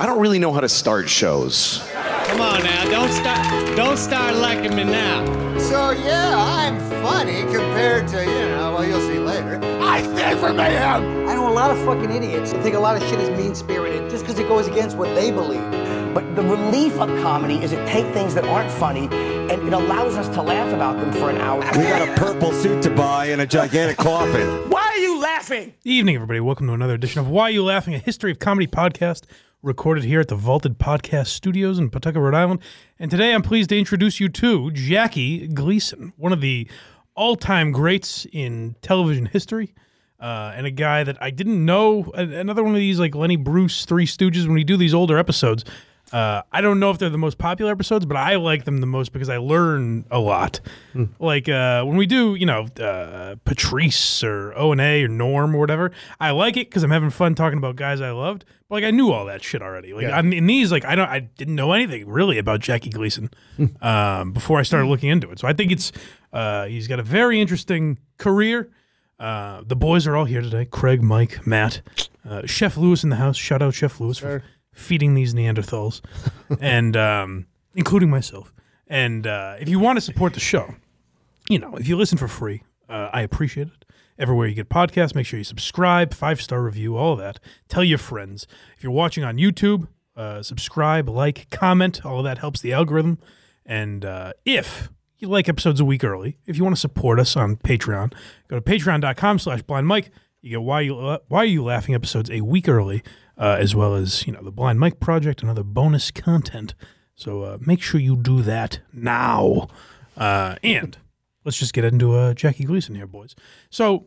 I don't really know how to start shows. Come on now, don't start don't start liking me now. So yeah, I'm funny compared to, you know, well you'll see later. I stand for mayhem! I know a lot of fucking idiots who think a lot of shit is mean spirited just because it goes against what they believe. But the relief of comedy is it take things that aren't funny and it allows us to laugh about them for an hour. We got a purple suit to buy and a gigantic coffin. Why are you laughing? Evening, everybody. Welcome to another edition of Why Are You Laughing, a history of comedy podcast recorded here at the Vaulted Podcast Studios in Pawtucket, Rhode Island. And today I'm pleased to introduce you to Jackie Gleason, one of the all time greats in television history. Uh, and a guy that I didn't know, another one of these like Lenny Bruce, Three Stooges, when we do these older episodes. Uh, I don't know if they're the most popular episodes, but I like them the most because I learn a lot. Like uh, when we do, you know, uh, Patrice or O and A or Norm or whatever, I like it because I'm having fun talking about guys I loved. But like I knew all that shit already. Like I'm, in these, like I don't, I didn't know anything really about Jackie Gleason um, before I started looking into it. So I think it's uh, he's got a very interesting career. Uh, the boys are all here today. Craig, Mike, Matt, uh, Chef Lewis in the house. Shout out Chef Lewis for feeding these Neanderthals, and um, including myself. And uh, if you want to support the show, you know, if you listen for free, uh, I appreciate it. Everywhere you get podcasts, make sure you subscribe, five star review, all of that. Tell your friends. If you're watching on YouTube, uh, subscribe, like, comment. All of that helps the algorithm. And uh, if you like episodes a week early, if you want to support us on Patreon, go to patreon.com slash blind mike. You get why you why are you laughing episodes a week early, uh, as well as you know the Blind Mike Project and other bonus content. So uh, make sure you do that now. Uh, and let's just get into uh, Jackie Gleason here, boys. So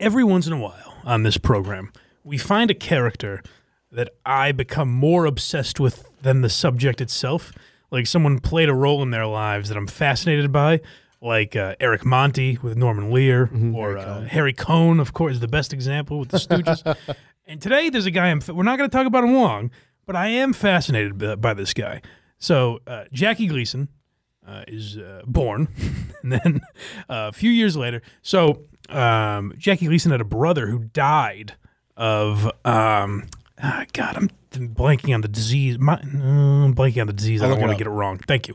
every once in a while on this program, we find a character that I become more obsessed with than the subject itself. Like someone played a role in their lives that I'm fascinated by, like uh, Eric Monty with Norman Lear, or uh, Harry Cohn, of course, is the best example with the Stooges. and today there's a guy I'm. We're not going to talk about him long, but I am fascinated by, by this guy. So uh, Jackie Gleason uh, is uh, born, and then uh, a few years later, so um, Jackie Gleason had a brother who died of um, ah, God, I'm blanking on the disease. My, mm, I'm blanking on the disease. I don't want to get it wrong. Thank you.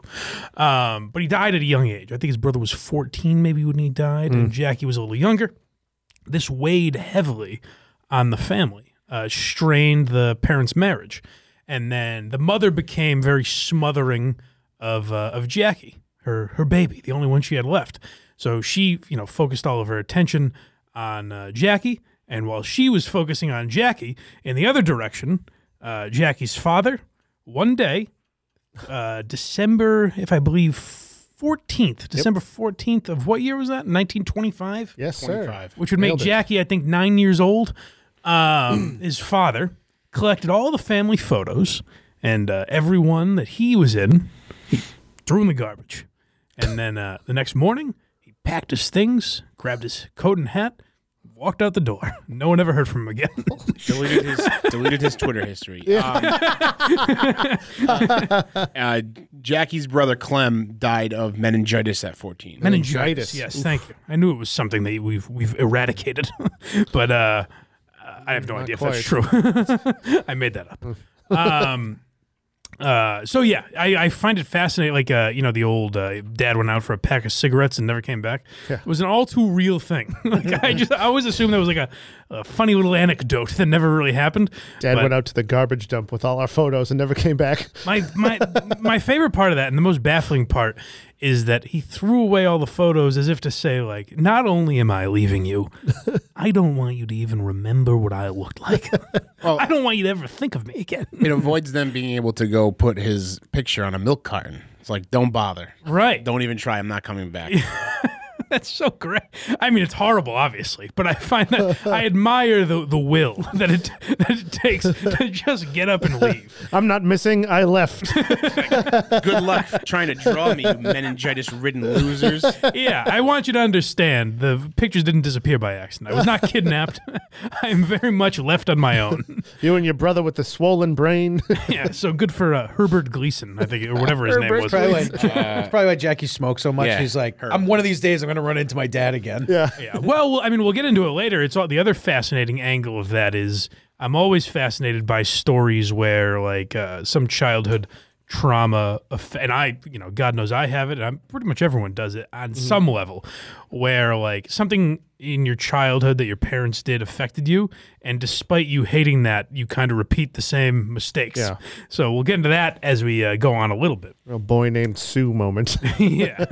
Um, but he died at a young age. I think his brother was 14, maybe when he died, and Jackie was a little younger. This weighed heavily on the family, uh, strained the parents' marriage, and then the mother became very smothering of uh, of Jackie, her her baby, the only one she had left. So she, you know, focused all of her attention on uh, Jackie, and while she was focusing on Jackie in the other direction, uh, Jackie's father, one day, uh, December, if I believe, fourteenth, December fourteenth of what year was that? Nineteen twenty-five Yes, sir. which would make Nailed it. Jackie, I think, nine years old. Um, his father collected all the family photos and uh, everyone that he was in, he threw in the garbage. And then uh, the next morning, he packed his things, grabbed his coat and hat, walked out the door. No one ever heard from him again. deleted his deleted his Twitter history. Um, uh, Jackie's brother Clem died of meningitis at 14. Meningitis. Meningitis. Yes, thank you. I knew it was something that we've we've eradicated, but uh, I have no idea if that's true. I made that up. Um, uh, so yeah, I, I find it fascinating. Like uh, you know, the old uh, dad went out for a pack of cigarettes and never came back. It was an all too real thing. like I just I always assumed that was like a, a funny little anecdote that never really happened. Dad But- went out to the garbage dump with all our photos and never came back. my my my favorite part of that, and the most baffling part, is that he threw away all the photos as if to say, like, not only am I leaving you, I don't want you to even remember what I looked like. well, I don't want you to ever think of me again. It avoids them being able to go put his picture on a milk carton. It's like, don't bother. right. Don't even try. I'm not coming back. That's so great. I mean, it's horrible, obviously, but I find that I admire the the will that it that it takes to just get up and leave. I'm not missing. I left. Good luck trying to draw me, you meningitis-ridden losers. Yeah, I want you to understand the pictures didn't disappear by accident. I was not kidnapped. I am very much left on my own. you and your brother with the swollen brain. Yeah, so good for uh, Herbert Gleason, I think, or whatever his name was. Probably why, it's probably why Jackie smoked so much. yeah, He's like, I'm one of these days I'm going to run into my dad again. yeah. Yeah. Well, I mean, we'll get into it later. It's all the other fascinating angle of that is I'm always fascinated by stories where like uh, some childhood trauma, and I, you know, God knows I have it, and I'm, pretty much everyone does it on some level, where like something in your childhood that your parents did affected you, and despite you hating that, you kind of repeat the same mistakes. Yeah. So we'll get into that as we uh, go on a little bit. A boy named Sue moment. yeah.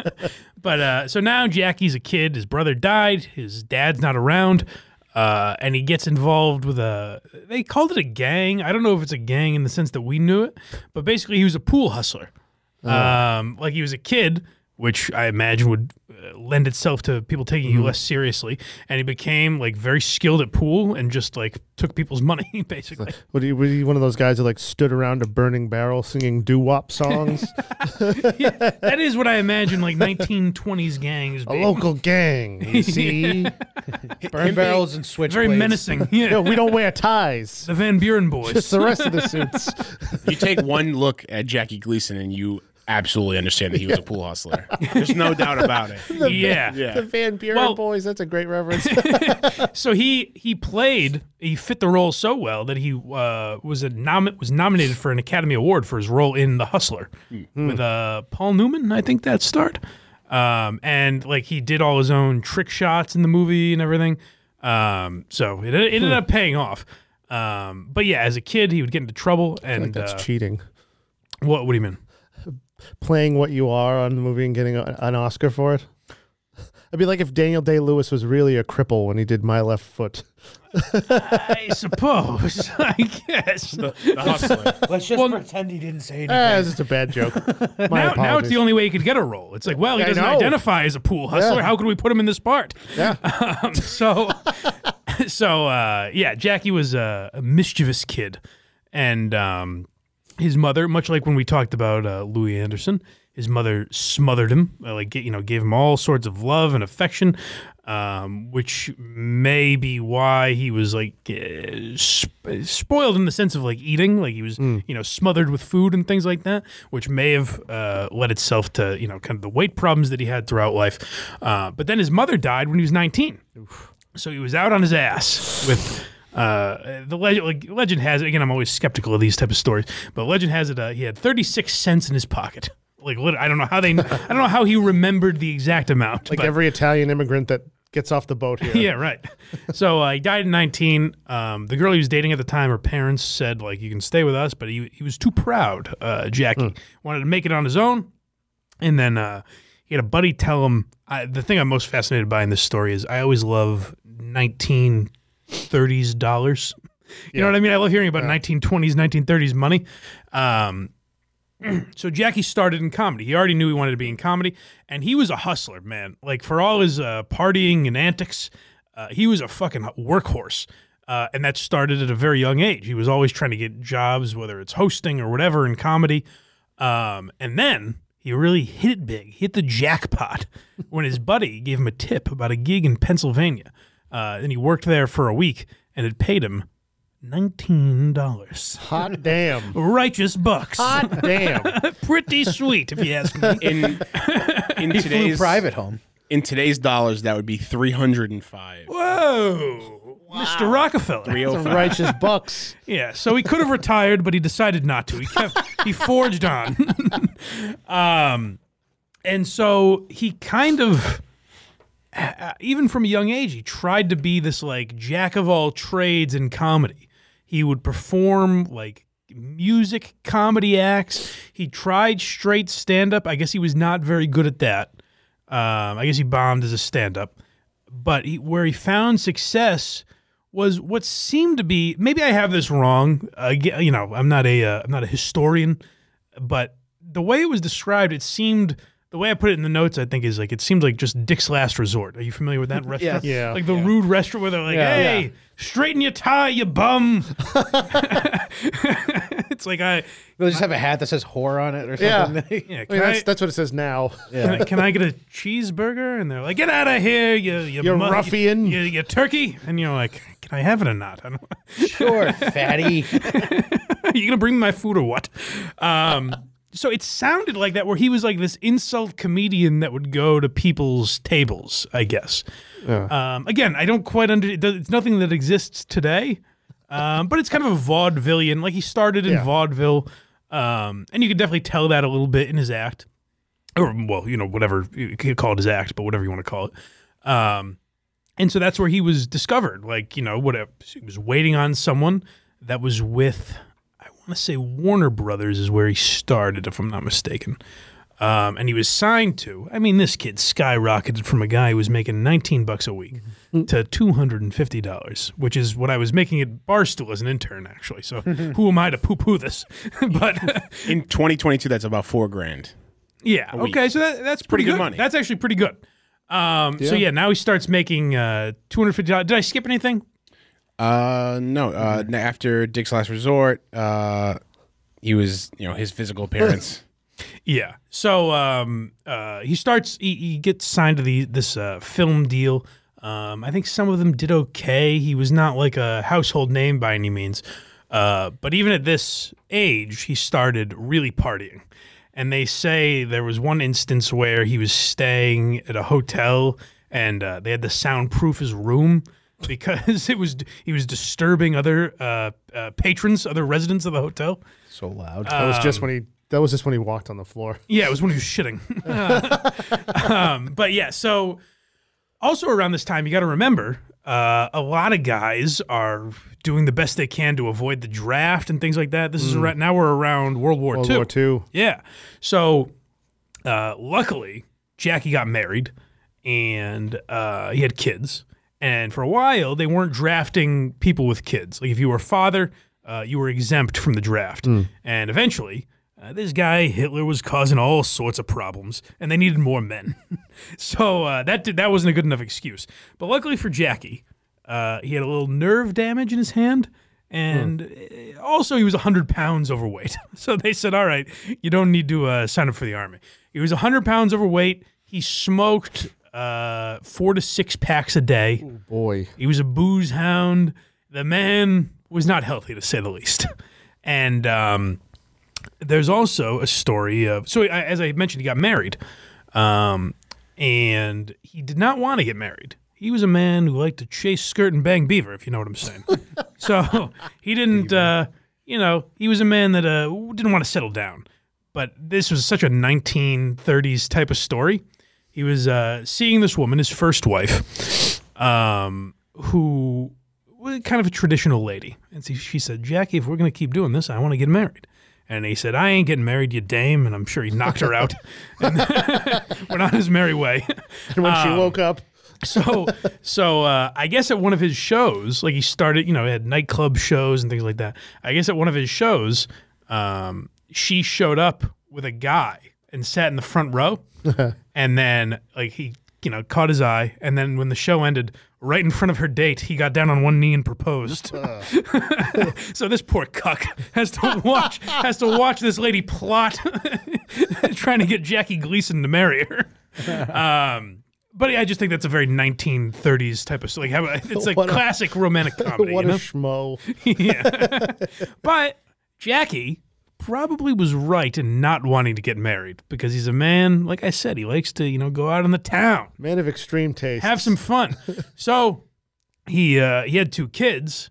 But uh, so now Jackie's a kid. His brother died. His dad's not around. Uh, and he gets involved with a. They called it a gang. I don't know if it's a gang in the sense that we knew it, but basically he was a pool hustler. Um, like he was a kid, which I imagine would uh, lend itself to people taking you less seriously. And he became like very skilled at pool and just like took people's money basically. Would he, was he one of those guys who like stood around a burning barrel singing doo wop songs? yeah, that is what I imagine like 1920s gangs. a local gang, you see? Burn barrels and switch. very menacing. Yeah. no, we don't wear ties. the Van Buren boys. Just the rest of the suits. You take one look at Jackie Gleason and you absolutely understand that he was a pool hustler. There's no doubt about it. yeah. Yeah. The Van Buren Well- boys. That's a great reference. So he he played. He fit the role so well that he uh, was a nom- was nominated for an Academy Award for his role in The Hustler with uh, Paul Newman. I think that starred. Um, and like he did all his own trick shots in the movie and everything. Um, so it, it ended up paying off. Um, but yeah, as a kid, he would get into trouble. And like that's uh, cheating. what? What do you mean? Playing what you are on the movie and getting a, an Oscar for it. I'd be like if Daniel Day Lewis was really a cripple when he did My Left Foot. I suppose. I guess. The hustler. Let's just Well, pretend he didn't say anything. Ah, it's just a bad joke. My now, now it's the only way he could get a role. It's like, well, he I doesn't know. identify as a pool hustler. Yeah. How could we put him in this part? Yeah. Um, so, so uh, yeah, Jackie was a, a mischievous kid, and um, his mother, much like when we talked about uh, Louie Anderson, his mother smothered him, uh, like you know, gave him all sorts of love and affection, um, which may be why he was like uh, sp- spoiled in the sense of like eating, like he was you know smothered with food and things like that, which may have uh, led itself to you know kind of the weight problems that he had throughout life. Uh, but then his mother died when he was 19. So he was out on his ass with uh, the legend. Like, legend has it again. I'm always skeptical of these type of stories, but legend has it. Uh, he had 36 cents in his pocket. Like lit- I don't know how they. I don't know how he remembered the exact amount. like but- every Italian immigrant that gets off the boat here. yeah, right. So uh, he died in 19. Um, the girl he was dating at the time, her parents said like, "You can stay with us," but he he was too proud. Uh, Jackie wanted to make it on his own, and then uh, he had a buddy tell him. I, the thing I'm most fascinated by in this story is I always love 1930s dollars. You know what I mean? I love hearing about 1920s, 1930s money. Um, so Jackie started in comedy. He already knew he wanted to be in comedy, and he was a hustler, man. Like for all his uh, partying and antics, uh, he was a fucking workhorse. Uh, and that started at a very young age. He was always trying to get jobs, whether it's hosting or whatever, in comedy. Um, and then he really hit it big, hit the jackpot when his buddy gave him a tip about a gig in Pennsylvania. Uh, and he worked there for a week, and it paid him nineteen dollars. Hot damn. Righteous bucks. Hot damn. Pretty sweet, if you ask me. In in He flew today's private home. in today's dollars, that would be three hundred and five. Whoa, Mr. Rockefeller. Three oh Some five. righteous bucks. Yeah, so he could have retired, but he decided not to. He kept he forged on. um, and so he kind of, even from a young age, he tried to be this like jack of all trades in comedy. He would perform like music comedy acts. He tried straight stand up. I guess he was not very good at that. Um, I guess he bombed as a stand up. But he, where he found success was what seemed to be maybe I have this wrong. Uh, you know, I'm not a uh, I'm not a historian, but the way it was described, it seemed the way I put it in the notes, I think, is like it seems like just Dick's Last Resort. Are you familiar with that restaurant? Yeah. Like the rude restaurant where they're like, Yeah. "Hey, Yeah. straighten your tie, you bum." it's like I They'll just have a hat that says whore on it or Yeah. something. yeah. I Can mean, I, that's, that's what it says now. can, I, can I get a cheeseburger? And they're like, "Get out of here, you you, You mu- ruffian." you, you turkey!" And you're like, "Can I have it or not?" I don't. Sure, fatty. Are you gonna bring me my food or what? Um, so it sounded like that, where he was like this insult comedian that would go to people's tables. I guess. Um, again, I don't quite under. it does- It's nothing that exists today. um, but it's kind of a vaudevillian. Like he started in Yeah. vaudeville, um, and you could definitely tell that a little bit in his act, or well, you know, whatever you could call it his act, but whatever you want to call it. Um, and so that's where he was discovered. Like you know, whatever he was waiting on someone that was with. I want to say Warner Brothers is where he started, if I'm not mistaken. Um, and he was signed to. I mean, this kid skyrocketed from a guy who was making 19 bucks a week to 250 dollars, which is what I was making at Barstool as an intern, actually. So who am I to poo-poo this? but In 2022, that's about four grand. yeah, week. okay, so that, that's pretty, pretty good good. money. That's actually pretty good. Um, So yeah, now he starts making uh, 250 dollars. Did I skip anything? Uh, no. Uh, n- after Dick's Last Resort, uh, he was, you know, his physical appearance. Yeah. So um, uh, he starts. He, he gets signed to the this uh, film deal. Um, I think some of them did okay. He was not like a household name by any means. Uh, but even at this age, he started really partying. And they say there was one instance where he was staying at a hotel and uh, they had to soundproof his room because it was he was disturbing other uh, uh, patrons, other residents of the hotel. So loud. That was just when he. That was just when he walked on the floor. Yeah, it was when he was shitting. um, but yeah, so also around this time, you got to remember uh, a lot of guys are doing the best they can to avoid the draft and things like that. This is around, now we're around World War World II. War II. Yeah. So uh, luckily, Jackie got married and uh, he had kids. And for a while, they weren't drafting people with kids. Like if you were a father, uh, you were exempt from the draft. And eventually, uh, this guy Hitler was causing all sorts of problems, and they needed more men. so uh, that did, that wasn't a good enough excuse. But luckily for Jackie, uh, he had a little nerve damage in his hand, and uh, also he was 100 pounds overweight. so they said, all right, you don't need to uh, sign up for the army. He was 100 pounds overweight. He smoked uh, four to six packs a day. Boy. He was a booze hound. The man was not healthy, to say the least. And um, there's also a story of so as I mentioned, he got married, um, and he did not want to get married. He was a man who liked to chase, skirt, and bang beaver, if you know what I'm saying. so he didn't, uh, you know, he was a man that uh, didn't want to settle down. But this was such a 1930s type of story. He was uh, seeing this woman, his first wife, um, who was kind of a traditional lady. And she, she said, Jackie, if we're going to keep doing this, I want to get married. And he said, I ain't getting married, you dame. And I'm sure he knocked her out and went on his merry way. And when she Um, woke up, so so uh, I guess at one of his shows, like he started, you know, he had nightclub shows and things like that. I guess at one of his shows, um, she showed up with a guy and sat in the front row, and then like he, you know, caught his eye, and then when the show ended, right in front of her date, he got down on one knee and proposed. so this poor cuck has to watch has to watch this lady plot, trying to get Jackie Gleason to marry her. Um, but I just think that's a very 1930s type of like how it's a What a- classic romantic comedy. what you a schmo. yeah. but Jackie probably was right in not wanting to get married because he's a man, like I said, he likes to, you know, go out in the town, Man of extreme taste. have some fun. so he uh, he had two kids.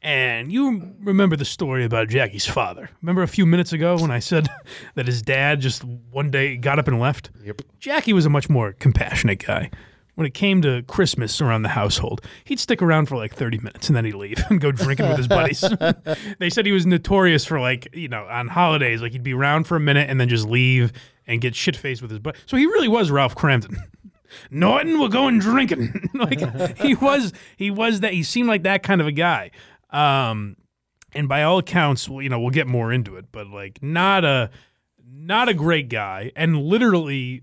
And you remember the story about Jackie's father. Remember a few minutes ago when I said that his dad just one day got up and left? Yep. Jackie was a much more compassionate guy. When it came to Christmas around the household, he'd stick around for like 30 minutes and then he'd leave and go drinking with his buddies. they said he was notorious for like, you know, on holidays, like he'd be around for a minute and then just leave and get shit faced with his buddies. So he really was Ralph Kramden. Norton, we're going drinking. like he was, he was that. He seemed like that kind of a guy. Um, and by all accounts, well, you know, we'll get more into it, but like not a, not a great guy, and literally,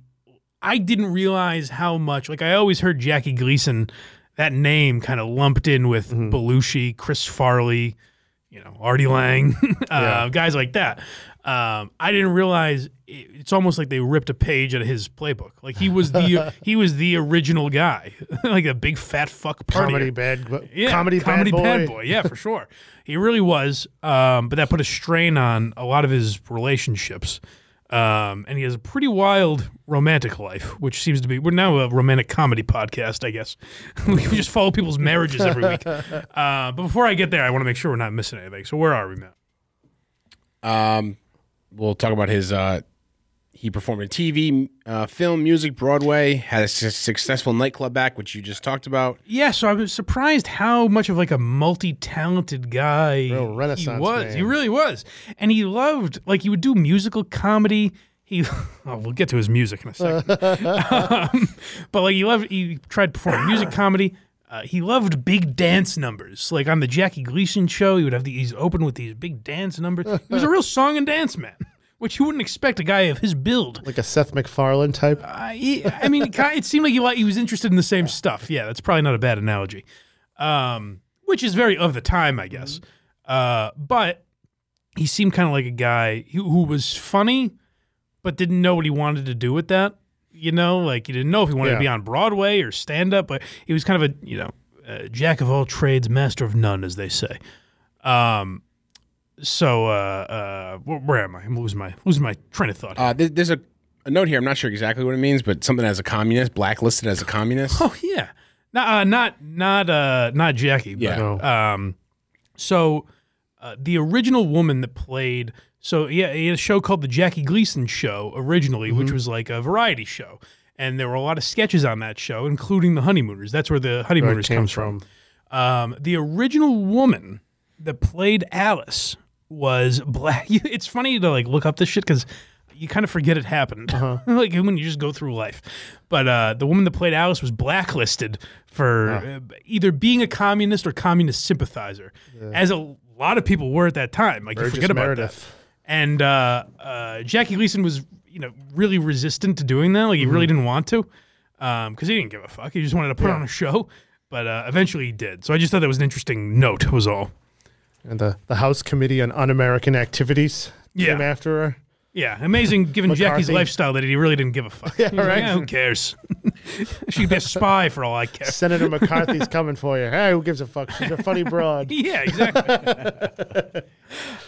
I didn't realize how much. Like I always heard Jackie Gleason, that name kind of lumped in with Belushi, Chris Farley, you know, Artie Lange, uh, guys like that. Um, I didn't realize it- it's almost like they ripped a page out of his playbook. Like he was the he was the original guy, like a big fat fuck party comedy bad, Yeah, comedy, comedy bad boy. Yeah, for sure. He really was. Um, but that put a strain on a lot of his relationships. Um, and he has a pretty wild romantic life, which seems to be we're now a romantic comedy podcast, I guess. we just follow people's marriages every week. Uh, but before I get there, I want to make sure we're not missing anything. So where are we, Matt? Um, we'll talk about his. Uh, he performed in TV, uh, film, music, Broadway. Had a su- successful nightclub act, which you just talked about. Yeah, so I was surprised how much of like a multi-talented guy Real he renaissance was. man. He really was, and he loved like he would do musical comedy. He, oh, we'll get to his music in a second. um, but like he loved, he tried performing music comedy. Uh, he loved big dance numbers. Like on the Jackie Gleason show, he would have these open with these big dance numbers. He was a real song and dance man, which you wouldn't expect a guy of his build. Like a Seth MacFarlane type. Uh, he, I mean, it seemed like he, he was interested in the same stuff. Yeah, that's probably not a bad analogy. Um, which is very of the time, I guess. Uh, but he seemed kind of like a guy who, who was funny, but didn't know what he wanted to do with that. You know, like he didn't know if he wanted to be on Broadway or stand up, but he was kind of a you know uh, jack of all trades, master of none, as they say. Um, so uh, uh, where, where am I? I'm losing my losing my train of thought. Uh, there- there's a, a note here. I'm not sure exactly what it means, but something as a communist, blacklisted as a communist. Oh yeah, not uh, not not uh, not Jackie. But, Yeah. Um, so uh, the original woman that played. So yeah, he had a show called the Jackie Gleason Show originally, which was like a variety show, and there were a lot of sketches on that show, including the Honeymooners. That's where the Where Honeymooners came comes from. Um, the original woman that played Alice was black. It's funny to like look up this shit because you kind of forget it happened, like when you just go through life. But uh, the woman that played Alice was blacklisted for uh, either being a communist or communist sympathizer, as a lot of people were at that time. Like Burgess you forget about Meredith. that. And uh, uh, Jackie Gleason was, you know, really resistant to doing that. Like he really didn't want to, because he didn't give a fuck. He just wanted to put on a show. But uh, eventually he did. So I just thought that was an interesting note. Was all. And the, the House Committee on Un-American Activities came after her. Yeah, amazing. Given Jackie's lifestyle, that he really didn't give a fuck. Yeah, He was like, right. "Eh, who cares? she could be a spy for all I care. Senator McCarthy's coming for you. Hey, who gives a fuck? She's a funny broad. Yeah, exactly. and,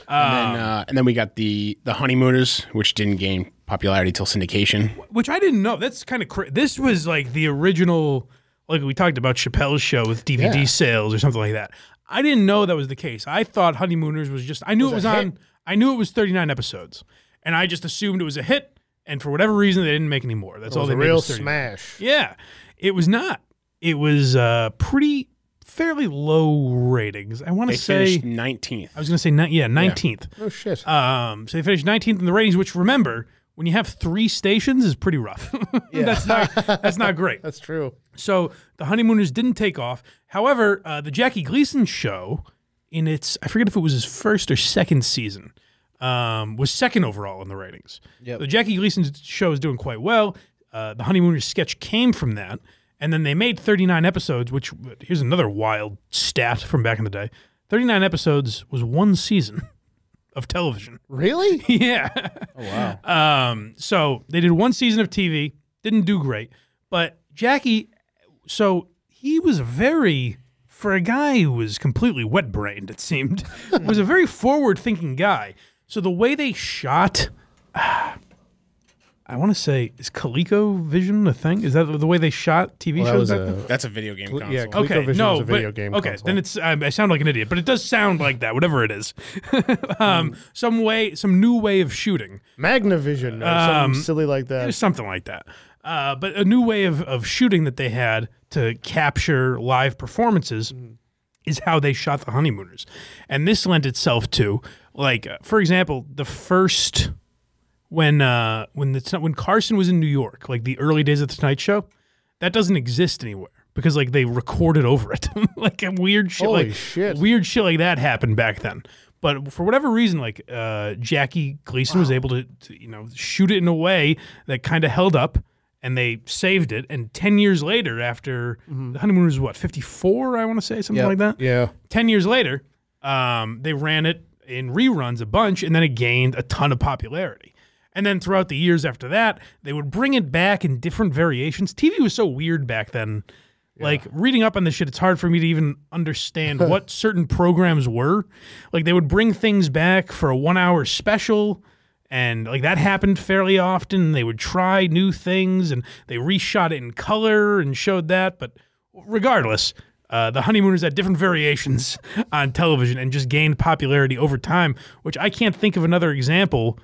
then, uh, and then we got the the honeymooners, which didn't gain popularity till syndication. Which I didn't know. That's kind of crazy. This was like the original, like we talked about Chappelle's show with DVD Yeah. sales or something like that. I didn't know that was the case. I thought Honeymooners was just. I knew it was a on. hit. I knew it was 39 episodes, and I just assumed it was a hit. And for whatever reason, they didn't make any more. That's It all was they a made real was smash. Yeah, it was not. It was uh, pretty fairly low ratings. I want to say. finished 19th. I was going to say ni- yeah, 19th. Oh shit. Um, so they finished 19th in the ratings, which remember, when you have three stations is pretty rough. that's not that's not great. That's true. So the honeymooners didn't take off. However, uh, the Jackie Gleason show, in its I forget if it was his first or second season, um, was second overall in the ratings. Yep. The Jackie Gleason show is doing quite well. Uh, the honeymooners sketch came from that, and then they made 39 episodes. Which here's another wild stat from back in the day: 39 episodes was one season of television. Really? yeah. Oh wow. Um. So they did one season of TV, didn't do great, but Jackie. So he was very, for a guy who was completely wet brained, it seemed, was a very forward thinking guy. So the way they shot. I want to say, is ColecoVision a thing? Is that the way they shot TV Well, shows was back a- then? That's a video game console. yeah, Okay, ColecoVision no, was a video but, game okay, console. then it's I, I sound like an idiot, but it does sound like that, whatever it is. um, some way, some new way of shooting, Magnavision or Um, something silly like that. something like that. Uh, but a new way of, of shooting that they had to capture live performances is how they shot the honeymooners, and this lent itself to like, uh, for example, the first when uh, when the when Carson was in New York, like the early days of the Tonight Show, that doesn't exist anywhere because like they recorded over it, like a weird shit, Holy like shit. weird shit like that happened back then. But for whatever reason, like uh, Jackie Gleason was able to, to, you know, shoot it in a way that kind of held up, and they saved it. And ten years later, after the honeymoon was what fifty four, I want to say something Yep. like that. yeah. 10 years later, um, they ran it in reruns a bunch, and then it gained a ton of popularity. And then throughout the years after that, they would bring it back in different variations. TV was so weird back then. Like reading up on this shit, it's hard for me to even understand what certain programs were. Like they would bring things back for a one hour special And like that happened fairly often. They would try new things and they reshot it in color and showed that. But regardless, uh, the honeymooners had different variations on television and just gained popularity over time, which I can't think of another example.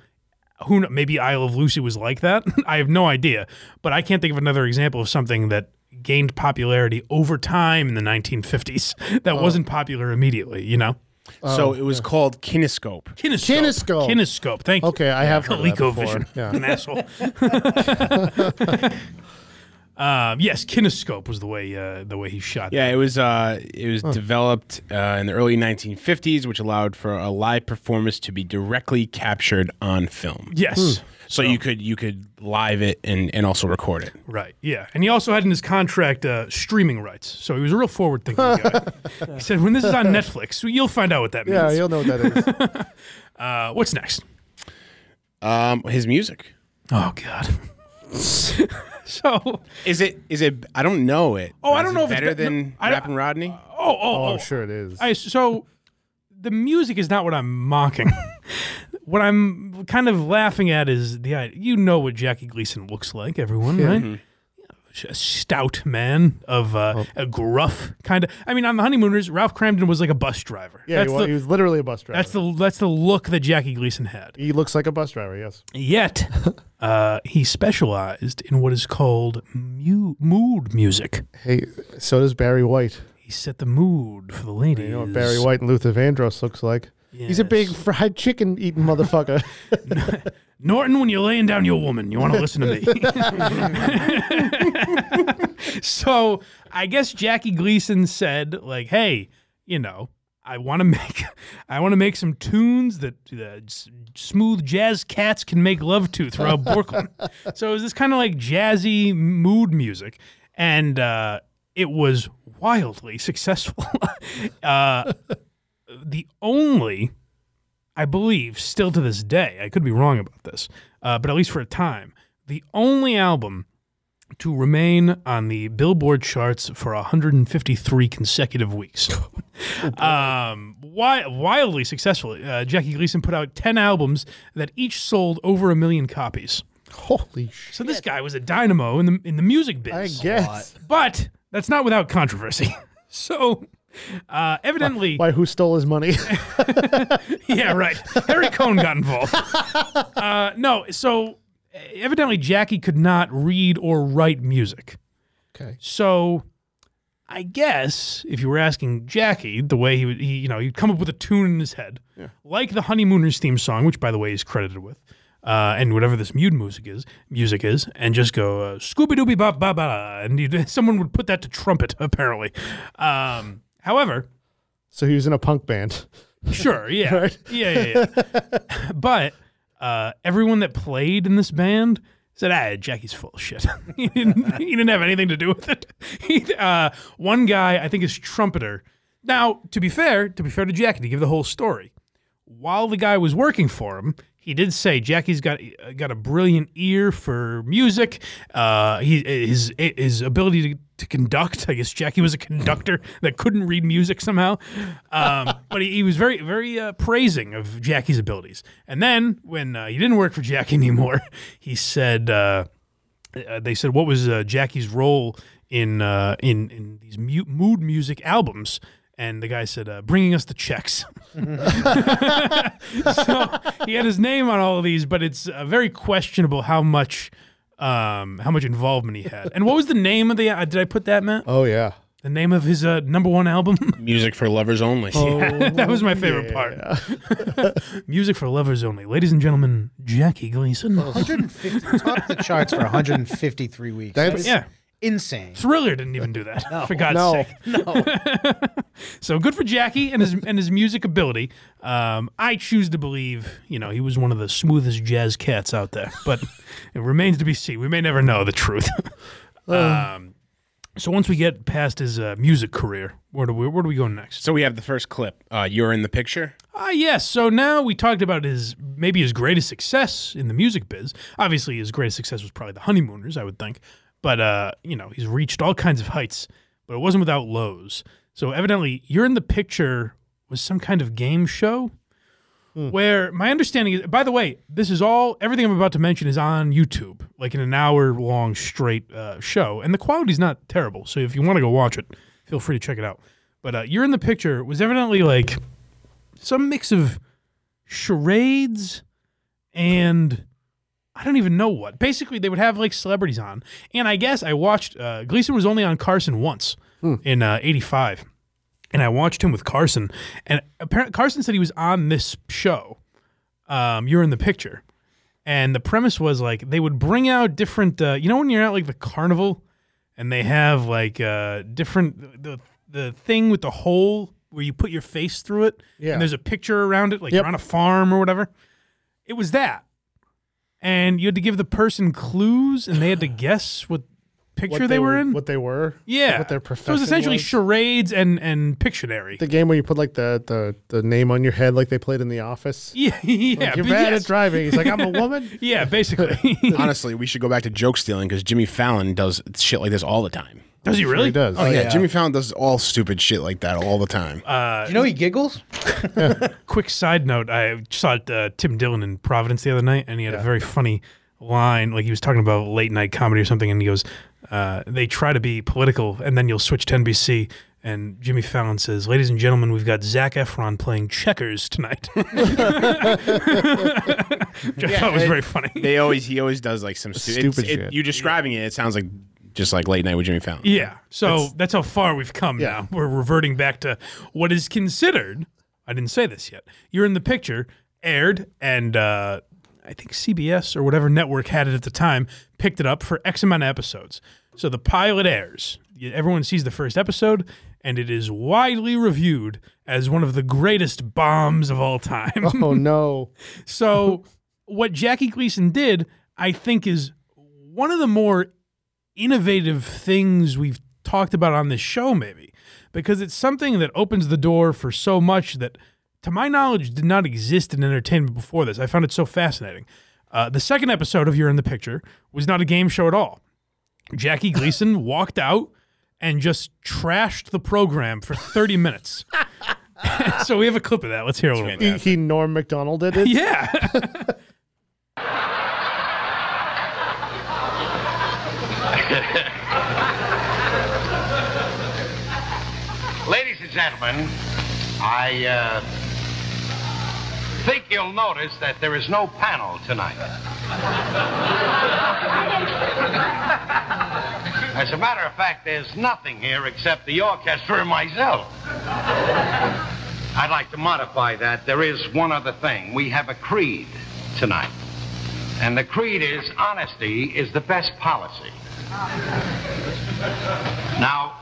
Who kn- maybe I Love Lucy was like that? I have no idea, but I can't think of another example of something that gained popularity over time in the 1950s that oh. wasn't popular immediately. You know, so oh, it was called Kinescope. kinescope. Kinescope. Kinescope. Thank you. Okay, I have heard of that. ColecoVision. Yeah. An asshole. Um, yes, kinescope was the way uh, the way he shot. Yeah, it was uh, it was developed uh, in the early 1950s, which allowed for a live performance to be directly captured on film. Yes. So you could you could live it and, and also record it. Right. Yeah. And he also had in his contract uh, streaming rights. So he was a real forward thinking guy. he said, when this is on Netflix, you'll find out what that means. Yeah, you'll know what that is. uh, what's next? Um, his music Oh, God. so, is it is it? I don't know it. Oh, I don't is know it if it's better be- no, than I don't- Rapping Rodney. oh, oh, Oh, oh. I'm sure it is. I, so the music is not what I'm mocking. what I'm kind of laughing at is the. You know what Jackie Gleason looks like, everyone, right? Mm-hmm. A stout man of uh, Oh. a gruff kind of. I mean, on the Honeymooners, Ralph Kramden was like a bus driver. yeah, that's he, wa- the he was literally a bus driver. that's the that's the look that Jackie Gleason had. he looks like a bus driver. Yes. Yet, uh, he specialized in what is called mu- mood music. Hey, so does Barry White. He set the mood for the ladies. You know what Barry White and Luther Vandross looks like. He's a big fried chicken eating motherfucker. Norton, when you're laying down your woman, you want to listen to me. so I guess Jackie Gleason said, like, hey, you know, I want to make, I want to make some tunes that uh, smooth jazz cats can make love to throughout Brooklyn. so it was this kind of like jazzy mood music, and uh, it was wildly successful. uh, the only I believe, still to this day, I could be wrong about this, uh, but at least for a time, the only album to remain on the Billboard charts for 153 consecutive weeks. um, wi- wildly successful. Uh, Jackie Gleason put out 10 albums that each sold over a million copies. Holy shit. So this guy was a dynamo in the in the music biz. I guess. But that's not without controversy. so uh, evidently, Why? Who stole his money? yeah, right. Harry Cohn got involved. Uh, no, so evidently Jackie could not read or write music. okay. So I guess if you were asking Jackie, the way he would, he, you know, he'd come up with a tune in his head, like the Honeymooners theme song, which by the way he's credited with, uh, and whatever this mute music is, music is, and just go uh, Scooby Dooby ba ba ba, and someone would put that to trumpet apparently. Um, however, So he was in a punk band. Sure, yeah. Right? Yeah, yeah, yeah. but uh, everyone that played in this band said, ah, Jackie's full of shit. he, didn't, he didn't have anything to do with it. He, uh, one guy, I think his trumpeter. Now, to be fair, to be fair to Jackie, to give the whole story, while the guy was working for him, he did say Jackie's got got a brilliant ear for music. Uh, he his his ability to, to conduct. I guess Jackie was a conductor that couldn't read music somehow. Um, but he, he was very very uh, praising of Jackie's abilities. And then when uh, he didn't work for Jackie anymore, he said. Uh, uh, they said what was uh, Jackie's role in uh, in in these mu- mood music albums, and the guy said uh, bringing us the checks. so he had his name on all of these, but it's uh, very questionable how much um, how much involvement he had. And what was the name of the? Uh, did I put that, Matt? Oh yeah. The name of his uh, number one album. Music for lovers only. that was my favorite part. Music for lovers only, ladies and gentlemen. Jackie Gleason. 150 topped the charts for 153 weeks. That's- That's Yeah. Insane. Thriller didn't even do that. for God's No. sake. No. So good for Jackie and his and his music ability. Um, I choose to believe, you know, he was one of the smoothest jazz cats out there. But it remains to be seen. We may never know the truth. um, so once we get past his uh, music career, where do we where do we go next? So we have the first clip. Uh, You're in the picture. Ah, yes. So now we talked about his maybe his greatest success in the music biz. Obviously, his greatest success was probably the Honeymooners, I would think. But uh, you know, he's reached all kinds of heights, but it wasn't without lows. So evidently, you're in the picture was some kind of game show Where my understanding is, by the way, this is all everything I'm about to mention is on YouTube, like in an hour long straight uh, show, and the quality's not terrible. So if you want to go watch it, feel free to check it out. But uh, you're in the picture was evidently like some mix of charades and I don't even know what. Basically, they would have like celebrities on, and I guess I watched. Uh, Gleason was only on Carson once in uh, '85, and I watched him with Carson, and apparently Carson said he was on this show. Um, you're in the picture, and the premise was like they would bring out different. Uh, you know when you're at like the carnival, and they have like uh, different the the thing with the hole where you put your face through it, Yeah. and there's a picture around it, like Yep. you're on a farm or whatever. It was that and you had to give the person clues, and they had to guess what picture What they, were in. What they were. yeah, What their So it profession was essentially was. charades and and Pictionary. the game where you put like the, the, the name on your head like they played in The Office. yeah, yeah, Like, you're bad yes. at driving. He's like, I'm a woman. Yeah, basically. Honestly, we should go back to joke stealing because Jimmy Fallon does shit like this all the time. Does he really? He does. Oh, yeah. Jimmy Fallon does all stupid shit like that all the time. Do you know he giggles? Quick side note: I saw uh, Tim Dillon in Providence the other night, and he had a very funny line. Like he was talking about late night comedy or something, and he goes, uh, "They try to be political, and then you'll switch to NBC." And Jimmy Fallon says, "Ladies and gentlemen, we've got Zac Efron playing checkers tonight." Which I thought was very funny. They always he always does like some stu- Stupid it's- it- shit. you describing it, it sounds like just like late night with Jimmy Fallon. Yeah. So that's how far we've come Yeah. now. We're reverting back to what is considered, I didn't say this yet. You're in the picture, aired, and uh, I think CBS or whatever network had it at the time, picked it up for X amount of episodes. So the pilot airs. Everyone sees the first episode, and it is widely reviewed as one of the greatest bombs of all time. Oh, no. So, what Jackie Gleason did, I think, is one of the more innovative things we've talked about on this show, maybe, because it's something that opens the door for so much that, to my knowledge, did not exist in entertainment before this. I found it so fascinating. Uh, the second episode of You're in the Picture was not a game show at all. Jackie Gleason walked out and just trashed the program for 30 minutes. so we have a clip of that. Let's hear a little bit. He, he Norm Macdonald did it. Yeah. Ladies and gentlemen, I uh, think you'll notice that there is no panel tonight. As a matter of fact, there's nothing here except the orchestra and myself. I'd like to modify that. There is one other thing. We have a creed tonight. And the creed is honesty is the best policy. Now,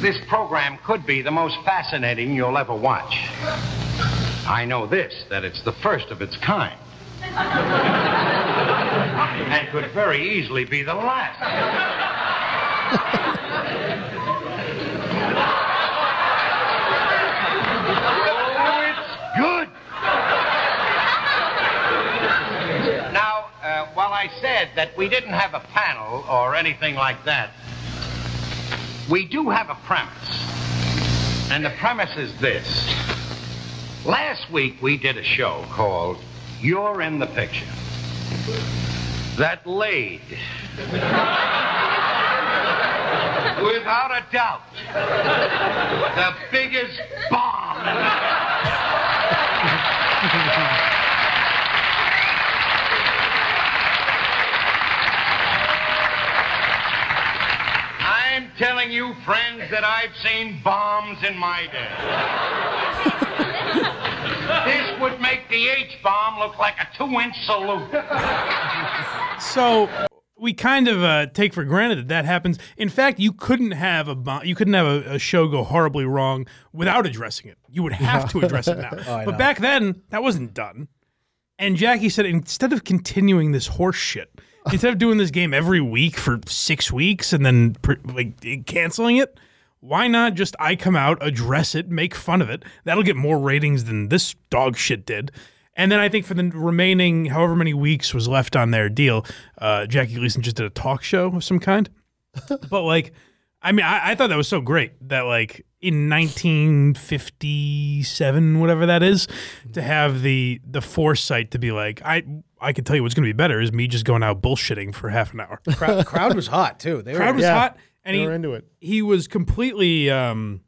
this program could be the most fascinating you'll ever watch. I know this, that it's the first of its kind. and could very easily be the last. oh, it's good. Now, uh, while I said that we didn't have a panel or anything like that, we do have a premise. And the premise is this. Last week we did a show called You're in the Picture. That laid, without a doubt, the biggest bomb. I'm telling you, friends, that I've seen bombs in my day. This would make the H bomb look like a two inch salute. So we kind of uh, take for granted that that happens. In fact, you couldn't have a bo- you couldn't have a, a show go horribly wrong without addressing it. You would have to address it now. but back then, that wasn't done. And Jackie said instead of continuing this horse shit, instead of doing this game every week for six weeks and then pr- like canceling it, why not just I come out, address it, make fun of it? That'll get more ratings than this dog shit did. And then I think for the remaining however many weeks was left on their deal, uh, Jackie Gleason just did a talk show of some kind. but like, I mean, I, I thought that was so great that like in 1957, whatever that is, to have the the foresight to be like, I I can tell you what's going to be better is me just going out bullshitting for half an hour. Crowd, crowd was hot too. They crowd were, was Yeah. hot, and They he were into it. he was completely um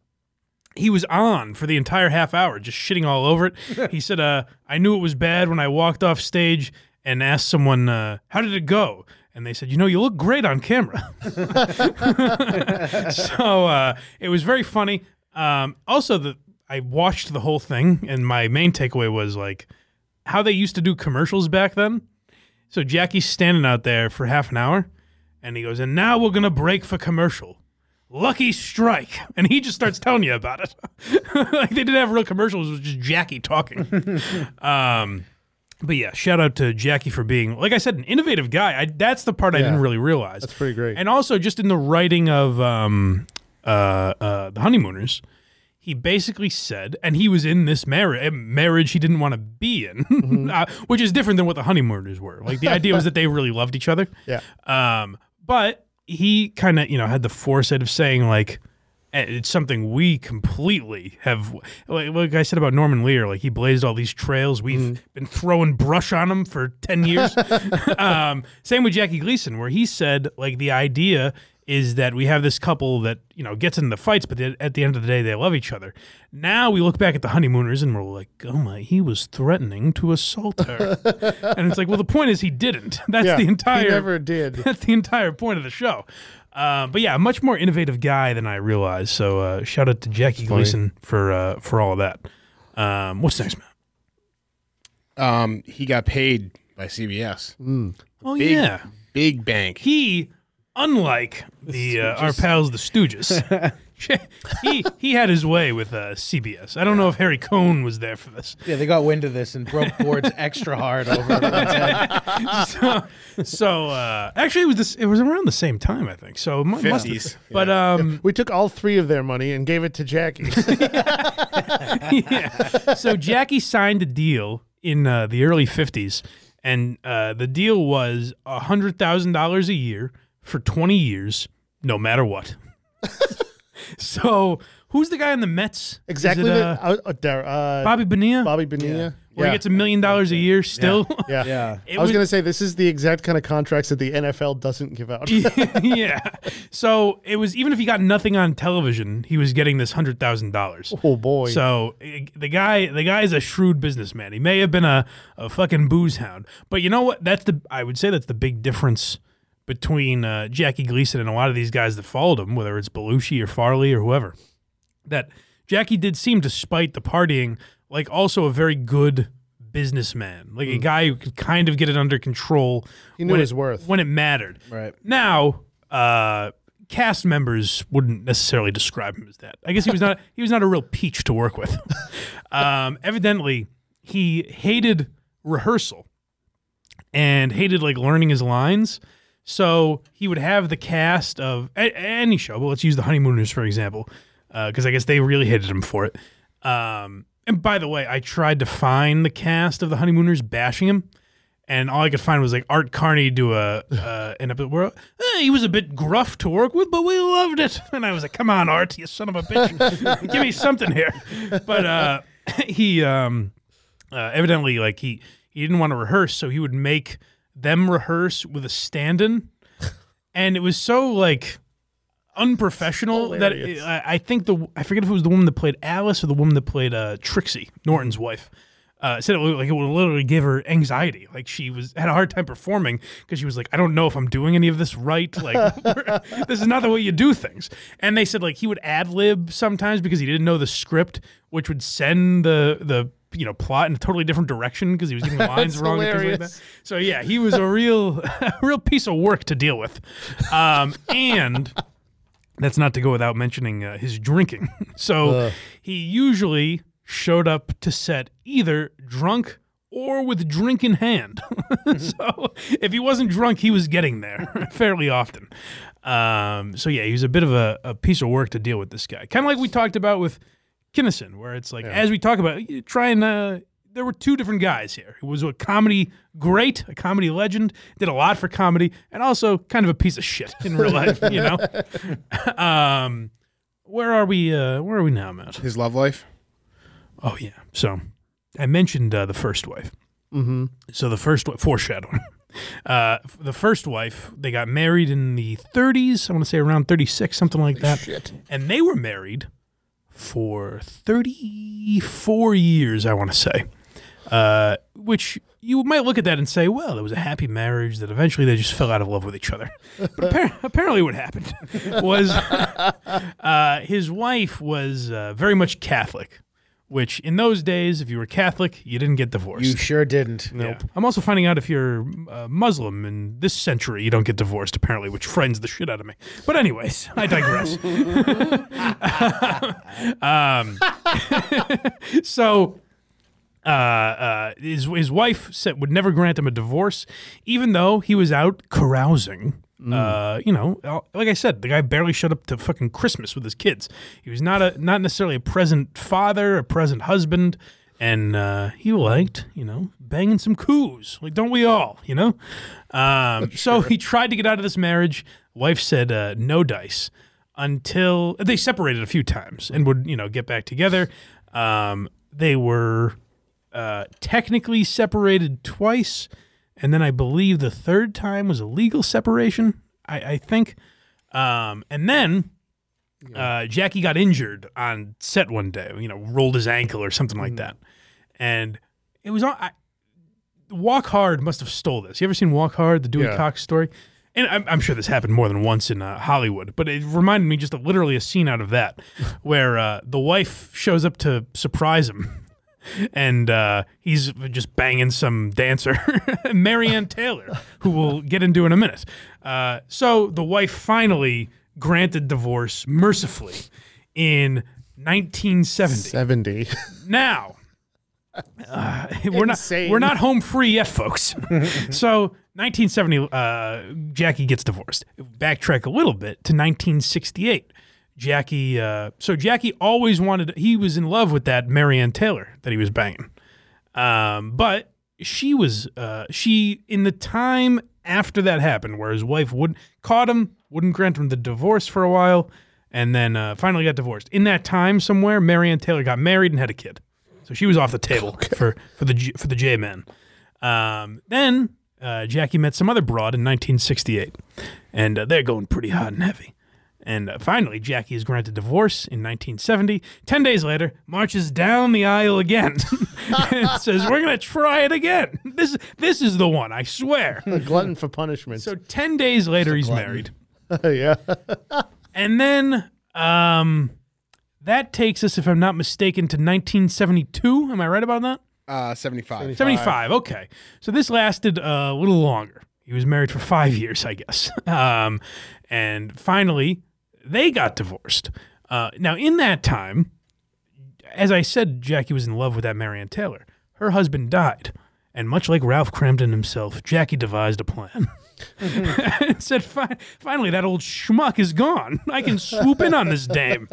he was on for the entire half hour just shitting all over it. He said uh i knew it was bad when i walked off stage and asked someone uh how did it go? And they said you know you look great on camera. So uh it was very funny. Um also the i watched the whole thing and my main takeaway was like how they used to do commercials back then. So jackie's standing out there for half an hour and he goes, and now we're gonna break for commercial. Lucky Strike, and he just starts telling you about it. like they didn't have real commercials; it was just Jackie talking. um, but yeah, shout out to Jackie for being, like I said, an innovative guy. I, that's the part I Yeah. didn't really realize. That's pretty great. And also, just in the writing of um, uh, uh, the Honeymooners, he basically said, and he was in this marriage marriage he didn't want to be in, Mm-hmm. uh, which is different than what the Honeymooners were. Like the idea was that they really loved each other. Yeah. Um, but he kind of, you know, had the foresight of saying like, eh, it's something we completely have. Like, like I said about Norman Lear, like he blazed all these trails. We've Mm-hmm. been throwing brush on him for ten years. um, same with Jackie Gleason, where he said like the idea is that we have this couple that you know gets in the fights, but they- at the end of the day they love each other. Now we look back at the honeymooners and we're like, oh my, he was threatening to assault her, and it's like, well, the point is he didn't. That's Yeah, the he entire. never did. That's the entire point of the show. Uh, but yeah, much more innovative guy than I realized. So uh, shout out to Jackie funny. Gleason for uh, for all of that. Um, what's next, man? Um, he got paid by CBS. Oh Big, yeah, big bank. he, unlike the uh, our pals the Stooges, he he had his way with uh, CBS. I don't know if Harry Cohn was there for this. yeah, they got wind of this and broke boards extra hard over everyone's head. so, so uh, actually, it was this. It was around the same time, I think. So it mu- must have- 50s. But um, We took all three of their money and gave it to Jackie. yeah. So Jackie signed a deal in uh, the early '50s, and uh, the deal was hundred thousand dollars a year for 20 years, no matter what. so who's the guy in the Mets? Is exactly. it, the, uh, uh, uh, there, uh, Bobby Bonilla, Bobby Bonilla. where he gets a million dollars a year still. Yeah. Yeah. It I was, going to say this is the exact kind of contracts that the NFL doesn't give out. yeah. So it was even if he got nothing on television, he was getting this hundred thousand dollars. oh boy. So the guy, the guy is a shrewd businessman. He may have been a, a fucking booze hound, but you know what? That's the I would say that's the big difference between uh, Jackie Gleason and a lot of these guys that followed him, whether it's Belushi or Farley or whoever. That Jackie did seem, despite the partying, like also a very good businessman, like a guy who could kind of get it under control. Hmm. He knew when his it, worth. when it mattered. Right. Now, uh, cast members wouldn't necessarily describe him as that. I guess he was not. he was not a real peach to work with. um, evidently, he hated rehearsal and hated like learning his lines. So he would have the cast of a- any show, but let's use the Honeymooners for example, because I guess they really hated him for it. Um, and by the way, I tried to find the cast of the Honeymooners bashing him, and all I could find was like Art Carney do a uh, an episode where eh, he was a bit gruff to work with, but we loved it. And I was like, "Come on, Art, you son of a bitch, give me something here." But uh, he um, uh, evidently like he he didn't want to rehearse, so he would make them rehearse with a stand-in, and it was so like unprofessional that Hilarious. I, I think the I forget if it was the woman that played Alice or the woman that played uh, Trixie Norton's wife. Uh, said it would, like it would literally give her anxiety. Like she was had a hard time performing because she was like, I don't know if I'm doing any of this right. Like this is not the way you do things. And they said like he would ad lib sometimes because he didn't know the script, which would send the the you know plot in a totally different direction because he was getting lines wrong and things like that. So yeah, he was a real a real piece of work to deal with. Um, and that's not to go without mentioning uh, his drinking. so he usually showed up to set either drunk or with drink in hand. so if he wasn't drunk, he was getting there fairly often. Um, so yeah, he was a bit of a, a piece of work to deal with this guy. Kind of like we talked about with Kinnison, where it's like, as we talk about, trying uh, there were two different guys here. He was a comedy great, a comedy legend, did a lot for comedy, and also kind of a piece of shit in real life, you know? um, where are we? Uh, where are we now, Matt? His love life. Oh yeah. So I mentioned uh, the first wife. Mm-hmm. So the first wi- foreshadowing. Uh, the first wife, they got married in the 30s. I want to say around 36, something like that. shit. And they were married for 34 years. I want to say, uh, which you might look at that and say, well, it was a happy marriage that eventually they just fell out of love with each other. But appar- apparently, what happened was uh, his wife was uh, very much Catholic. Which in those days, if you were Catholic, you didn't get divorced. You sure didn't. Yeah. I'm also finding out if you're uh, Muslim in this century, you don't get divorced, apparently, which frightens the shit out of me. But, anyways, I digress. um, so, uh, uh, his, his wife said would never grant him a divorce, even though he was out carousing. Uh, you know, uh, like I said, the guy barely showed up to fucking Christmas with his kids. He was not a not necessarily a present father, a present husband, and uh, he liked, you know, banging some coos. Like, don't we all? You know. Um, So he tried to get out of this marriage. Wife said uh, no dice until they separated a few times and would you know get back together. Um, they were uh, technically separated twice, and then I believe the third time was a legal separation. I, I think, um, and then uh, Jackie got injured on set one day. You know, rolled his ankle or something like that, and it was on. I, Walk Hard must have stole this. You ever seen Walk Hard, the Dewey Yeah. Cox story? And I'm, I'm sure this happened more than once in uh, Hollywood, but it reminded me just of literally a scene out of that, where uh, the wife shows up to surprise him, and uh, he's just banging some dancer, Marianne Taylor, who we'll get into in a minute. Uh, so the wife finally granted divorce mercifully in 1970. 70. Now, uh, we're not we're not home free yet, folks. so, 1970, uh, Jackie gets divorced. Backtrack a little bit to 1968. Jackie, uh, so Jackie always wanted. He was in love with that Marianne Taylor that he was banging, um, but she was uh, she in the time after that happened, where his wife would caught him, wouldn't grant him the divorce for a while, and then uh, finally got divorced. In that time, somewhere, Marianne Taylor got married and had a kid, so she was off the table for for the J- for the J men. Um, then uh, Jackie met some other broad in 1968, and uh, they're going pretty hot and heavy. And uh, finally, Jackie is granted divorce in 1970. Ten days later, marches down the aisle again and says, "We're going to try it again. This this is the one, I swear." A glutton for punishment. So ten days later, he's married, yeah. and then um, that takes us, if I'm not mistaken, to 1972. Am I right about that? Uh, 75. 75. Okay. So this lasted uh, a little longer. He was married for five years, I guess. Um, and finally, they got divorced. Uh, now, in that time, as I said, Jackie was in love with that Marianne Taylor. Her husband died. And much like Ralph Kramden himself, Jackie devised a plan. and said, "Fi- finally, that old schmuck is gone. I can swoop in on this dame.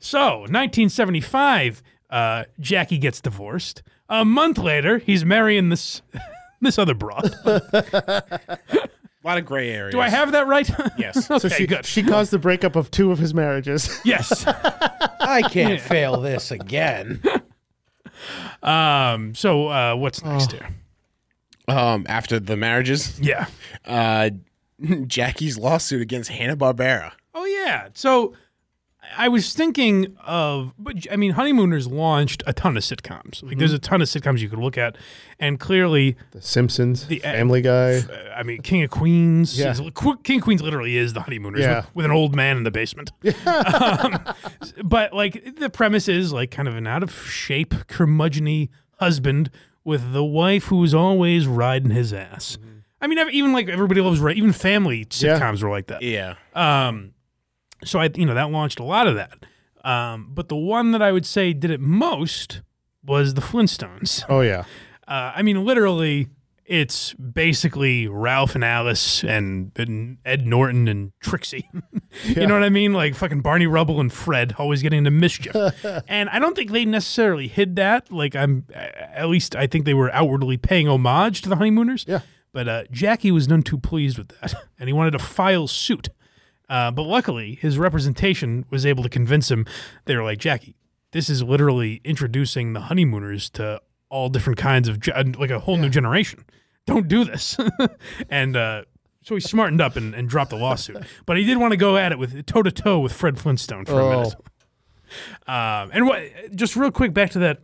So, 1975, uh, Jackie gets divorced. A month later, he's marrying this this other broad. A lot of gray areas. Do I have that right? Yes. okay, So she, good. she caused the breakup of two of his marriages. yes. I can't fail this again. Um. So, uh, what's next here? Um, after the marriages, Yeah. uh, Jackie's lawsuit against Hanna Barbera. Oh yeah. So I was thinking of, but I mean, Honeymooners launched a ton of sitcoms. Like, there's a ton of sitcoms you could look at, and clearly, The Simpsons, The- uh, Family Guy. uh, I mean, King of Queens. Yeah. is- King of Queens literally is the Honeymooners Yeah. with, with an old man in the basement. um, but like the premise is like kind of an out of shape, curmudgeony husband with the wife who's always riding his ass. I mean, even like everybody loves right. Even family Yeah. sitcoms were like that. Yeah. Um, so I, you know, that launched a lot of that. Um, but the one that I would say did it most was the Flintstones. Oh yeah. Uh, I mean, literally, it's basically Ralph and Alice and, and Ed Norton and Trixie. you know what I mean? Like fucking Barney Rubble and Fred always getting into mischief. and I don't think they necessarily hid that. Like I'm, at least I think they were outwardly paying homage to the Honeymooners. Yeah. But uh, Jackie was none too pleased with that, and he wanted to file suit. Uh, but luckily, his representation was able to convince him. They were like, Jackie, this is literally introducing the honeymooners to all different kinds of, ge- like a whole new generation. Don't do this. and uh, so he smartened up and, and dropped the lawsuit. But he did want to go at it with toe to toe with Fred Flintstone for a Oh. minute. Um, and what, just real quick, back to that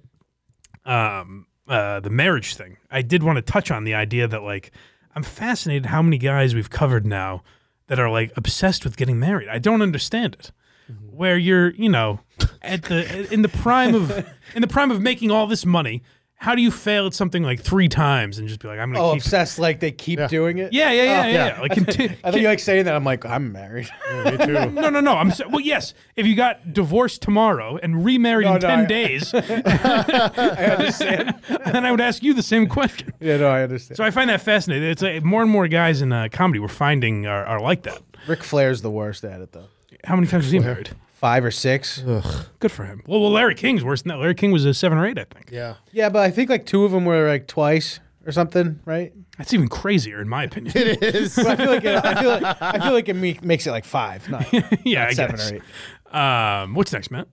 um, uh, the marriage thing. I did want to touch on the idea that like I'm fascinated how many guys we've covered now that are like obsessed with getting married. I don't understand it. Mm-hmm. Where you're, you know, at the in the prime of in the prime of making all this money, how do you fail at something like three times and just be like, I'm gonna Oh, keep obsessed like they keep doing it. Yeah, yeah, yeah, Oh, yeah, yeah. Like, conti- I think you like saying that. I'm like, I'm married. Me too. no, no, no. I'm sa- well. Yes, if you got divorced tomorrow and remarried No, in no, ten I- days, I understand. then I would ask you the same question. Yeah, no, I understand. So I find that fascinating. It's like more and more guys in uh, comedy we're finding are, are like that. Ric Flair's the worst at it though. How many times was he married? Five or six. Good for him. Well, well, Larry King's worse than that. Larry King was a seven or eight, I think. Yeah. Yeah, but I think like two of them were like twice or something, right? That's even crazier, in my opinion. It is. But I feel like it, I feel like I feel like it me- makes it like five, not, yeah, not I seven guess. or eight. Um, what's next, Matt?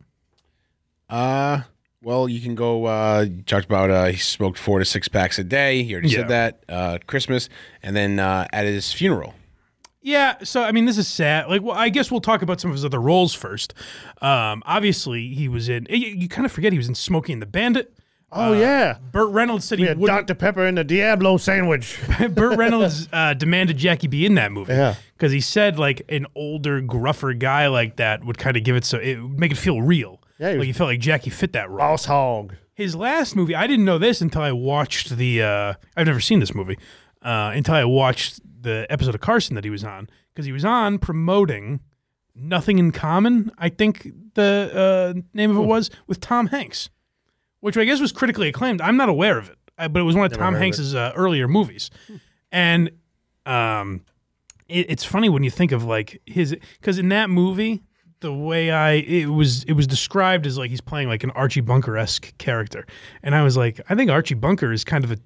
Uh, well, you can go. Uh, you talked about uh, he smoked four to six packs a day. He already Yeah. said that. Uh, Christmas, and then uh, at his funeral. Yeah, so I mean, this is sad. Like, well, I guess we'll talk about some of his other roles first. Um, obviously, he was in. You, you kind of forget he was in Smokey and the Bandit. Oh yeah. Burt Reynolds said he had. Dr. Pepper and the Diablo sandwich. Burt Reynolds uh, demanded Jackie be in that movie. Yeah. because he said like an older, gruffer guy like that would kind of give it so it would make it feel real. Yeah, he like he felt like Jackie fit that role. Boss Hogg. His last movie, I didn't know this until I watched the. Uh, I've never seen this movie uh, until I watched the episode of Carson that he was on because he was on promoting Nothing in Common. I think the uh, name of it was with Tom Hanks, which I guess was critically acclaimed. I'm not aware of it, but it was one of Tom heard of Hanks's uh, earlier movies, and um, it, it's funny when you think of like his because in that movie the way I it was it was described as like he's playing like an Archie Bunker esque character, and I was like, I think Archie Bunker is kind of a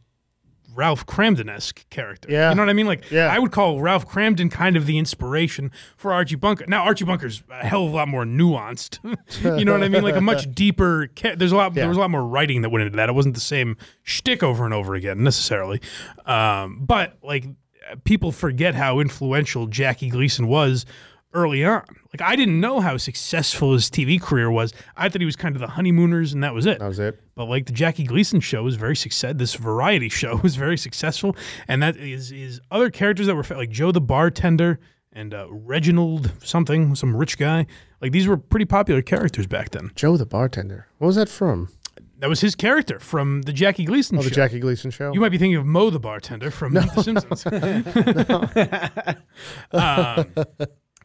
Ralph Kramden esque character. Yeah. you know what I mean. Like, Yeah. I would call Ralph Kramden kind of the inspiration for Archie Bunker. Now, Archie Bunker's a hell of a lot more nuanced. you know what I mean? Like a much deeper. Ca- there's a lot. There was a lot more writing that went into that. It wasn't the same shtick over and over again necessarily. Um, but like people forget how influential Jackie Gleason was early on. Like I didn't know how successful his TV career was. I thought he was kind of the honeymooners and that was it. That was it. But like the Jackie Gleason show was very success. This variety show was very successful, and that is is other characters that were like Joe the bartender and uh, Reginald something, some rich guy. Like these were pretty popular characters back then. Joe the bartender. What was that from? That was his character from the Jackie Gleason Oh, show. the Jackie Gleason show. You might be thinking of Moe the bartender from The Simpsons. um,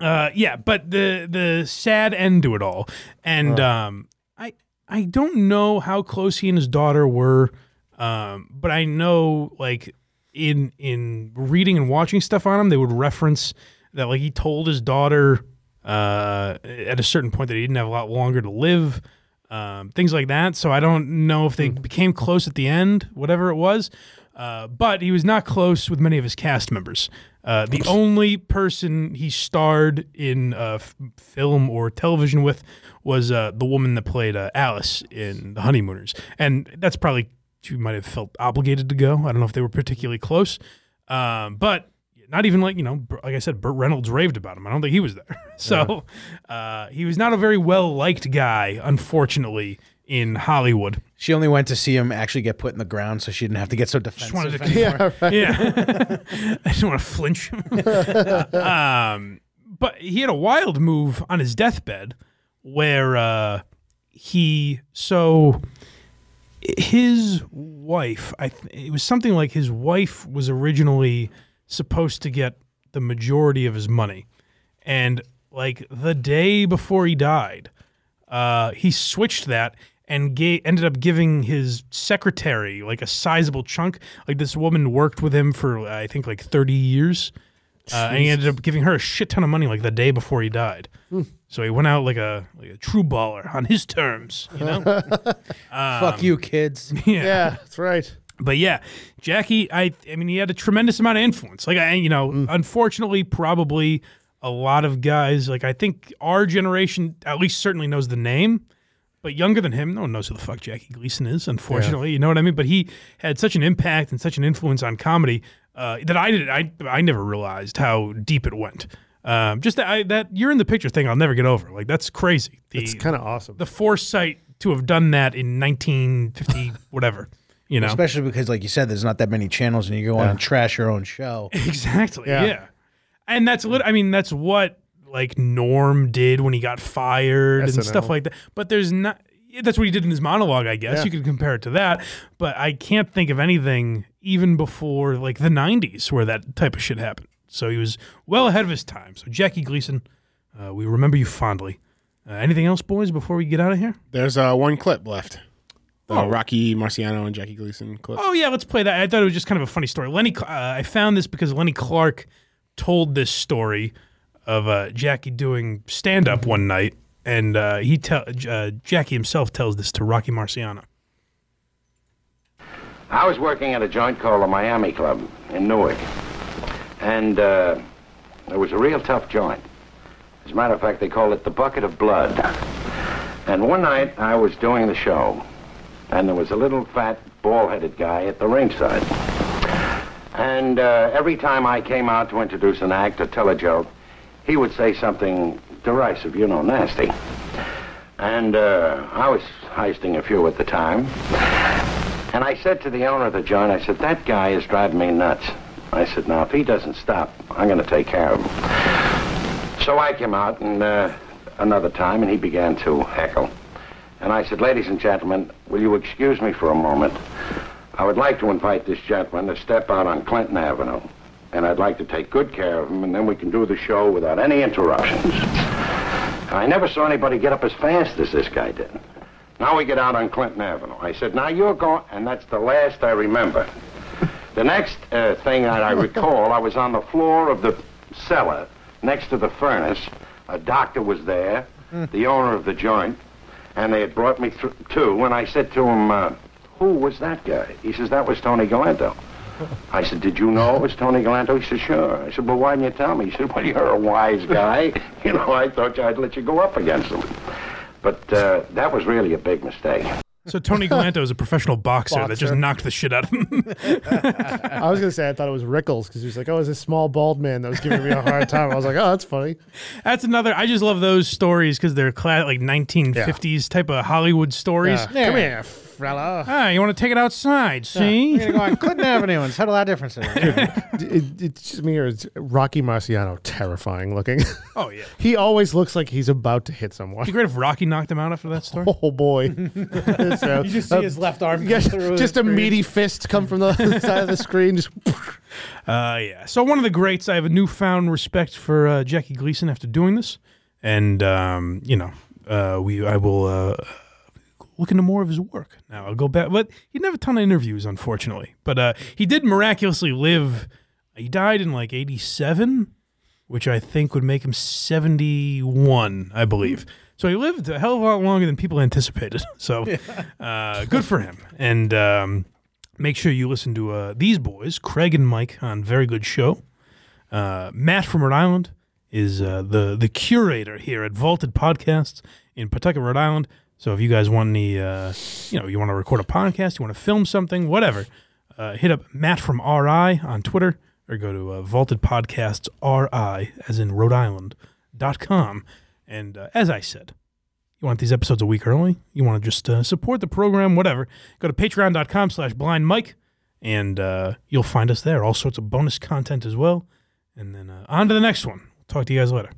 uh, yeah, but the the sad end to it all, and um, I I don't know how close he and his daughter were, um, but I know like in in reading and watching stuff on him, they would reference that like he told his daughter uh, at a certain point that he didn't have a lot longer to live. Um, things like that. So I don't know if they became close at the end, whatever it was. Uh, but he was not close with many of his cast members. Uh, the only person he starred in uh, f- film or television with was uh, the woman that played uh, Alice in The Honeymooners, and that's probably she might have felt obligated to go. I don't know if they were particularly close, um, but not even like you know, like I said, Burt Reynolds raved about him. I don't think he was there, so uh, he was not a very well liked guy, unfortunately, in Hollywood. She only went to see him actually get put in the ground, so she didn't have to get so Just defensive. wanted to, anymore. yeah, I didn't want to flinch. um, but he had a wild move on his deathbed where uh, he so his wife. I th- it was something like his wife was originally supposed to get the majority of his money, and like the day before he died, uh, he switched that and ga- ended up giving his secretary like a sizable chunk. Like this woman worked with him for I think like thirty years, uh, and he ended up giving her a shit ton of money like the day before he died. So he went out like a like a true baller on his terms, you know. Fuck you, kids. yeah. yeah, that's right. But yeah, Jackie, I I mean, he had a tremendous amount of influence. Like I, you know, unfortunately, probably a lot of guys, like I think our generation at least certainly knows the name, but younger than him, no one knows who the fuck Jackie Gleason is, unfortunately. You know what I mean? But he had such an impact and such an influence on comedy uh, that I did I I never realized how deep it went. Um, just that I, that you're in the picture thing, I'll never get over. Like that's crazy. The, It's kind of awesome. the foresight to have done that in 1950 whatever. You know, Especially because, like you said, there's not that many channels, and you go on and trash your own show. Exactly. Yeah. Yeah. And that's lit- I mean that's what like Norm did when he got fired and stuff like that. But there's not that's what he did in his monologue, I guess. Yeah. You could compare it to that, but I can't think of anything even before like the 90s where that type of shit happened. So he was well ahead of his time. So Jackie Gleason, uh, we remember you fondly. Uh, anything else, boys, before we get out of here? There's uh, one clip left. The Oh. Rocky Marciano and Jackie Gleason clip. Oh yeah, let's play that. I thought it was just kind of a funny story. Lenny, uh, I found this because Lenny Clarke told this story of uh, Jackie doing stand up one night, and uh, he tell uh, Jackie himself tells this to Rocky Marciano. I was working at a joint called the Miami Club in Newark. And uh, it was a real tough joint. As a matter of fact, they called it the Bucket of Blood. And one night I was doing the show, and there was a little fat, bald headed guy at the ringside. And uh, every time I came out to introduce an act or tell a joke, he would say something derisive, you know, nasty. And uh, I was heisting a few at the time. And I said to the owner of the joint, I said, that guy is driving me nuts. I said, now, if he doesn't stop, I'm going to take care of him. So I came out and uh, another time, and he began to heckle. And I said, ladies and gentlemen, will you excuse me for a moment? I would like to invite this gentleman to step out on Clinton Avenue. And I'd like to take good care of him, and then we can do the show without any interruptions. I never saw anybody get up as fast as this guy did. Now we get out on Clinton Avenue. I said, now you're going, and that's the last I remember. The next uh, thing that I recall, I was on the floor of the cellar next to the furnace. A doctor was there, the owner of the joint, and they had brought me through too. And I said to him, uh, who was that guy? He says, that was Tony Galento. I said, did you know it was Tony Galento? He said, sure. I said, well, why didn't you tell me? He said, well, you're a wise guy. You know, I thought I'd let you go up against him. But uh, that was really a big mistake. So Tony Galento is a professional boxer, that just knocked the shit out of him. I was gonna say I thought it was Rickles because he was like, "Oh, it's a small bald man that was giving me a hard time." I was like, "Oh, that's funny." That's another. I just love those stories because they're cla- like 1950s type of Hollywood stories. Yeah. Come here, fella. Ah, you want to take it outside? See? You're gonna go on Clinton Avenue and settle that difference. It, it's just me or it's Rocky Marciano terrifying looking. Oh yeah. he always looks like he's about to hit someone. It'd be great if Rocky knocked him out after that story. Oh boy! So, You just see uh, his left arm come yeah, through. just a screen. meaty fist come from the side of the screen. Just Uh, yeah. So one of the greats. I have a newfound respect for uh, Jackie Gleason after doing this, and um, you know, uh, we I will uh, look into more of his work. Now I'll go back, but he didn't have a ton of interviews, unfortunately. But uh, he did miraculously live. He died in like '87, which I think would make him 71, I believe. So he lived a hell of a lot longer than people anticipated. So uh, good for him. And um, make sure you listen to uh, these boys, Craig and Mike, on Very Good Show. Uh, Matt from Rhode Island is uh, the the curator here at Vaulted Podcasts in Pawtucket, Rhode Island. So if you guys want any, uh, you know, you want to record a podcast, you want to film something, whatever, uh, hit up Matt from RI on Twitter or go to uh, Vaulted Podcasts RI, as in Rhode Island, dot com. And uh, as I said, you want these episodes a week early, you want to just uh, support the program, whatever, go to patreon.com slash blind mike and uh, you'll find us there. All sorts of bonus content as well. And then uh, on to the next one. Talk to you guys later.